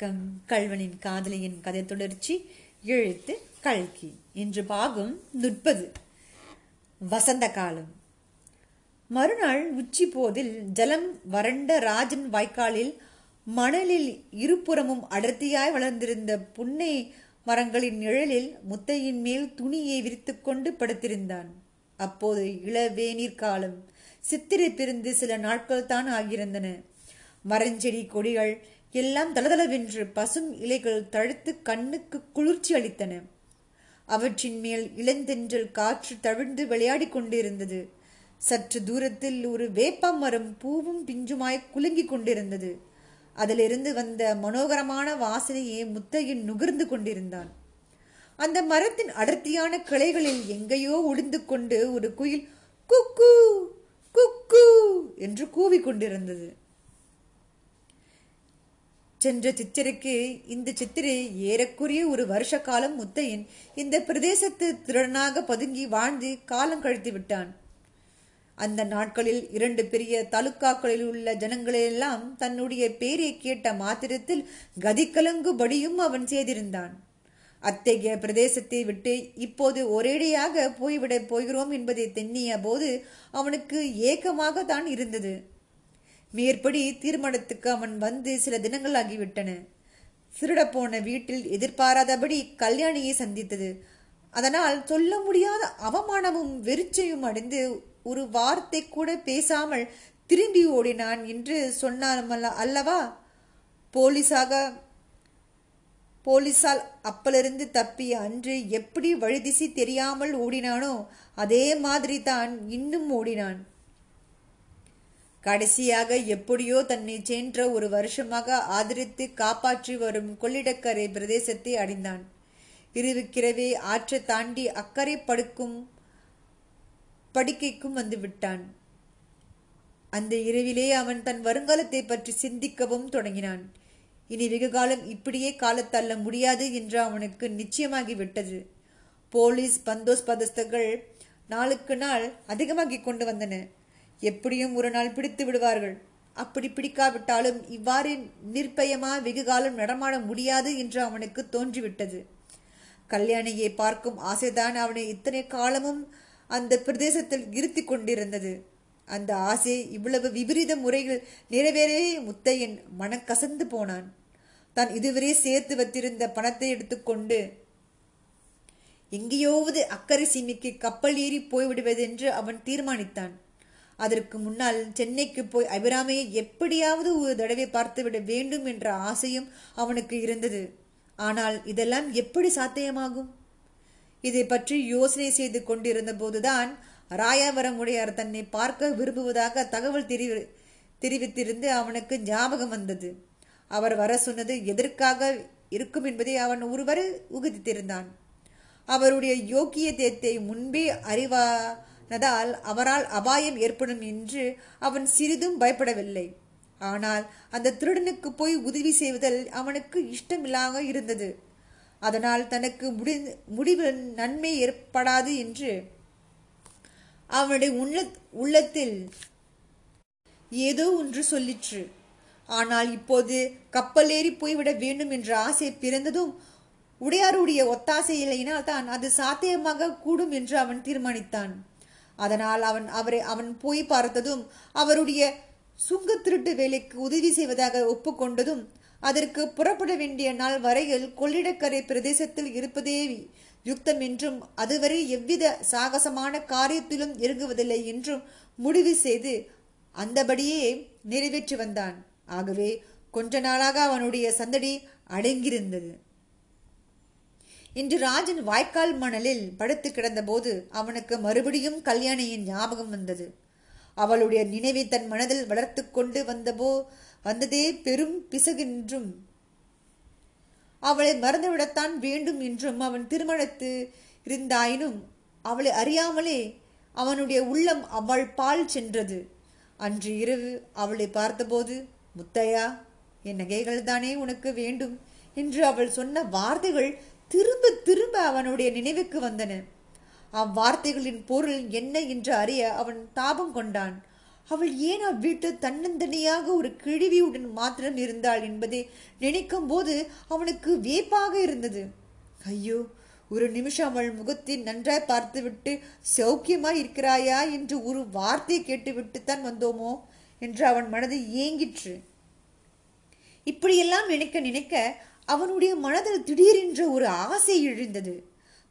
வணக்கம் கல்வனின் காதலியின் கதை தொடர்ச்சி எழுத்து கல்கி. இன்று பாகம் முப்பது. வசந்த காலம். மறுநாள் உச்சி போதில் ஜலம் வறண்ட ராஜன் வாய்க்காலில் மணலில் இருபுறமும் அடர்த்தியாய் வளர்ந்திருந்த புன்னை மரங்களின் நிழலில் முத்தையின் மேல் துணியை விரித்துக்கொண்டு படுத்திருந்தான். அப்போது இளவேநீர் காலம் சித்திரை பிரிந்து சில நாட்கள் தான் ஆகியிருந்தன. மரஞ்செடி கொடிகள் எல்லாம் தளதளவென்று பசும் இலைகள் தழுத்து கண்ணுக்கு குளிர்ச்சி அளித்தன. அவற்றின் மேல் இளந்தென்றல் காற்று தவிழ்ந்து விளையாடிக் கொண்டிருந்தது. சற்று தூரத்தில் ஒரு வேப்ப மரம் பூவும் பிஞ்சுமாய் குலுங்கிக் கொண்டிருந்தது. அதிலிருந்து வந்த மனோகரமான வாசனையை முத்தையன் நுகர்ந்து கொண்டிருந்தான். அந்த மரத்தின் அடர்த்தியான கிளைகளில் எங்கேயோ ஒளிந்து கொண்டு ஒரு குயில் குக்கு குக்கு என்று கூவிக்கொண்டிருந்தது சென்ற சித்திரைக்கு இந்த சித்திரை ஏறக்குறைய ஒரு வருஷ காலம் முத்தையன் இந்த பிரதேசத்து திறனாக பதுங்கி வாழ்ந்து காலம் கழித்து விட்டான். அந்த நாட்களில் இரண்டு பெரிய தாலுக்காக்களில் உள்ள ஜனங்களெல்லாம் தன்னுடைய பேரை கேட்ட மாத்திரத்தில் கதிகலங்குபடியும் அவன் செய்திருந்தான். அத்தகைய பிரதேசத்தை விட்டு இப்போது ஒரேடியாக போய்விடப் போகிறோம் என்பதை தென்னிய போது அவனுக்கு ஏக்கமாக தான் இருந்தது. மேற்படி தீர்மானத்துக்கு அவன் வந்து சில தினங்கள் ஆகிவிட்டன. திருடப்போன வீட்டில் எதிர்பாராதபடி கல்யாணியை சந்தித்தது. அதனால் சொல்ல முடியாத அவமானமும் வெறிச்சையும் அடைந்து ஒரு வார்த்தை கூட பேசாமல் திரும்பி ஓடினான் என்று சொன்னாலும் அல்லவா? போலீஸாக போலீசால் அப்பலிருந்து தப்பிய அன்று எப்படி வழிதிசி தெரியாமல் ஓடினானோ அதே மாதிரி தான் இன்னும் ஓடினான். கடைசியாக எப்படியோ தன்னை சென்ற ஒரு வருஷமாக ஆதரித்து காப்பாற்றி வரும் கொள்ளிடக்கரை பிரதேசத்தை அடைந்தான். இருவிக்கிறவே ஆற்றை தாண்டி அக்கறை படுக்கும் படுக்கைக்கும் வந்து விட்டான். அந்த இரவிலே அவன் தன் வருங்காலத்தை பற்றி சிந்திக்கவும் தொடங்கினான். இனி வெகு காலம் இப்படியே காலத்தள்ள முடியாது என்று அவனுக்கு நிச்சயமாகி விட்டது. போலீஸ் பந்தோஸ்பதஸ்தர்கள் நாளுக்கு நாள் அதிகமாகி கொண்டு வந்தன. எப்படியும் ஒரு நாள் பிடித்து விடுவார்கள். அப்படி பிடிக்காவிட்டாலும் இவ்வாறு நிர்பயமா வெகு காலம் நடமாட முடியாது என்று அவனுக்கு தோன்றிவிட்டது. கல்யாணியை பார்க்கும் ஆசைதான் அவனை இத்தனை காலமும் அந்த பிரதேசத்தில் இருத்தி கொண்டிருந்தது. அந்த ஆசை இவ்வளவு விபரீத முறையில் நிறைவேறவே முத்தையன் மனக்கசந்து போனான். தான் இதுவரை சேர்த்து வைத்திருந்த பணத்தை எடுத்துக்கொண்டு எங்கேயோவது அக்கறை சீமைக்கு கப்பல் ஏறி போய்விடுவதென்று அவன் தீர்மானித்தான். அதற்கு முன்னால் சென்னைக்கு போய் அபிராமையை எப்படியாவது ஒரு தடவை பார்த்துவிட வேண்டும் என்ற ஆசையும் அவனுக்கு இருந்தது. ஆனால் இதெல்லாம் எப்படி சாத்தியமாகும்? இதை பற்றி யோசனை செய்து கொண்டிருந்த போதுதான் ராயாவரமுடையார் தன்னை பார்க்க விரும்புவதாக தகவல் தெரிவி தெரிவித்திருந்து அவனுக்கு ஞாபகம் வந்தது. அவர் வர சொன்னது எதற்காக இருக்கும் என்பதை அவன் ஒருவரை உகுதித்திருந்தான் அவருடைய யோக்கியத்தை முன்பே அறிவா நதால் அவரால் அபாயம் ஏற்படும் என்று அவன் சிறிதும் பயப்படவில்லை. ஆனால் அந்த திருடனுக்கு போய் உதவி செய்வதில் அவனுக்கு இஷ்டமில்லாக இருந்தது. அதனால் தனக்கு முடி முடிவு நன்மை ஏற்படாது என்று அவனுடைய உள்ள உள்ளத்தில் ஏதோ ஒன்று சொல்லிற்று. ஆனால் இப்போது கப்பல் ஏறி போய்விட வேண்டும் என்ற ஆசை பிறந்ததும் உடையாருடைய ஒத்தாசை இல்லையினால் தான் அது சாத்தியமாக கூடும் என்று அவன் தீர்மானித்தான். அதனால் அவன் அவரை அவன் போய் பார்த்ததும் அவருடைய சுங்க திருட்டு வேலைக்கு உதவி செய்வதாக ஒப்புக்கொண்டதும் அதற்கு புறப்பட வேண்டிய நாள் வரையில் கொள்ளிடக்கரை பிரதேசத்தில் இருப்பதே யுக்தம் என்றும் அதுவரை எவ்வித சாகசமான காரியத்திலும் இறங்குவதில்லை என்றும் முடிவு செய்து அந்தபடியே நிறைவேற்றி வந்தான். ஆகவே கொஞ்ச நாளாக அவனுடைய சந்தடி அடங்கியிருந்தது. இன்று ராஜன் வாய்க்கால் மணலில் படுத்து கிடந்தபோது அவனுக்கு மறுபடியும் கல்யாணியின் ஞாபகம் வந்தது. அவளுடைய நினைவை தன் மனதில் வளர்த்து கொண்டு வந்தபோ வந்ததே பெரும் பிசகென்றும் அவளை மறந்துவிடத்தான் வேண்டும் என்றும் அவன் திருமணத்து இருந்தாயினும் அவளை அறியாமலே அவனுடைய உள்ளம் அவள் பால் சென்றது. அன்று இரவு அவளை பார்த்தபோது முத்தையா என் நகைகள் தானே உனக்கு வேண்டும்? என்று அவள் சொன்ன வார்த்தைகள் திரும்ப திரும்ப அவனுடைய நினைவுக்கு வந்தன. அவ்வார்த்தைகளின் பொருள் என்ன என்று அறிய அவன் தாபம் கொண்டான். அவள் ஏன் அவ்வீட்டில் தன்னந்தனியாக ஒரு கிழிவியுடன் மாத்திரம் இருந்தாள் என்பதை நினைக்கும் போது அவனுக்கு வேப்பாக இருந்தது. ஐயோ ஒரு நிமிஷம் அவள் முகத்தை நன்றாய் பார்த்துவிட்டு சௌக்கியமாய் இருக்கிறாயா என்று ஒரு வார்த்தையை கேட்டுவிட்டுத்தான் வந்தோமோ என்று அவன் மனது ஏங்கிற்று. இப்படியெல்லாம் நினைக்க நினைக்க அவனுடைய மனதில் திடீரென்ற ஒரு ஆசை எழுந்தது.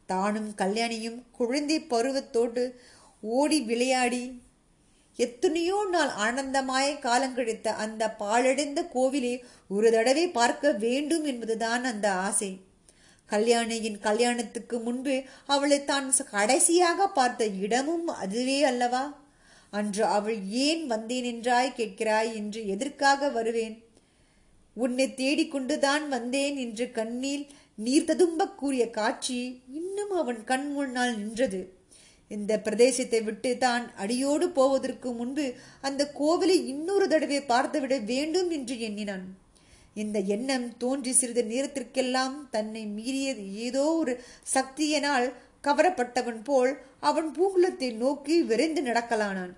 தானும் கல்யாணியும் குழந்தை பருவத்தோடு ஓடி விளையாடி எத்தனையோ நாள் ஆனந்தமாய் காலங்கழித்த அந்த பாழடைந்த கோவிலை ஒரு தடவை பார்க்க வேண்டும் என்பதுதான் அந்த ஆசை. கல்யாணியின் கல்யாணத்துக்கு முன்பு அவளை தான் கடைசியாக பார்த்த இடமும் அதுவே அல்லவா? அன்று அவள் ஏன் வந்தேன் என்றாய் கேட்கிறாய் என்று எதற்காக வருவேன்? உன்னை தேடிக்கொண்டுதான் வந்தேன் என்று கண்ணில் நீர் ததும்ப கூறிய காட்சி இன்னும் அவன் கண் முன்னால் நின்றது. இந்த பிரதேசத்தை விட்டு தான் அடியோடு போவதற்கு முன்பு அந்த கோவிலை இன்னொரு தடவை பார்த்துவிட வேண்டும் என்று எண்ணினான். இந்த எண்ணம் தோன்றி சிறிது நேரத்திற்கெல்லாம் தன்னை மீறியது ஏதோ ஒரு சக்தியினால் கவரப்பட்டவன் போல் அவன் பூங்குளத்தை நோக்கி விரைந்து நடக்கலானான்.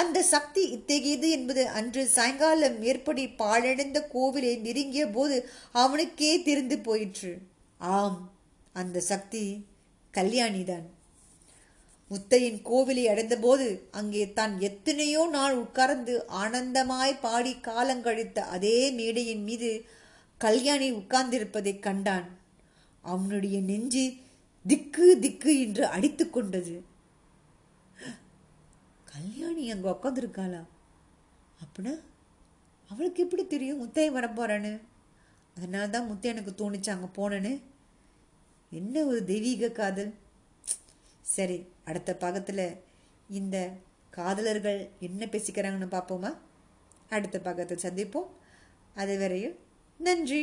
அந்த சக்தி இத்தகையது என்பது அன்று சாயங்காலம் மேற்படி பாழடைந்த கோவிலை நெருங்கிய போது அவனுக்கே தெரிந்து போயிற்று. ஆம் அந்த சக்தி கல்யாணிதான். முத்தையின் கோவிலை அடைந்தபோது அங்கே தான் எத்தனையோ நாள் உட்கார்ந்து ஆனந்தமாய் பாடி காலங்கழித்த அதே மேடையின் மீது கல்யாணி உட்கார்ந்திருப்பதைக் கண்டான். அவனுடைய நெஞ்சு திக்கு திக்கு என்று அடித்து கொண்டது. கல்யாணி அங்கே உட்காந்துருக்காளா அப்படின்னா அவளுக்கு எப்படி தெரியும் முத்தைய வரப்போறான்னு? அதனால தான் முத்தை எனக்கு தோணுச்சு அங்கே போனேன்னு. என்ன ஒரு தெய்வீக காதல்? சரி அடுத்த பாகத்தில் இந்த காதலர்கள் என்ன பேசிக்கிறாங்கன்னு பார்ப்போமா? அடுத்த பாகத்தில் சந்திப்போம். அது வரையும் நன்றி.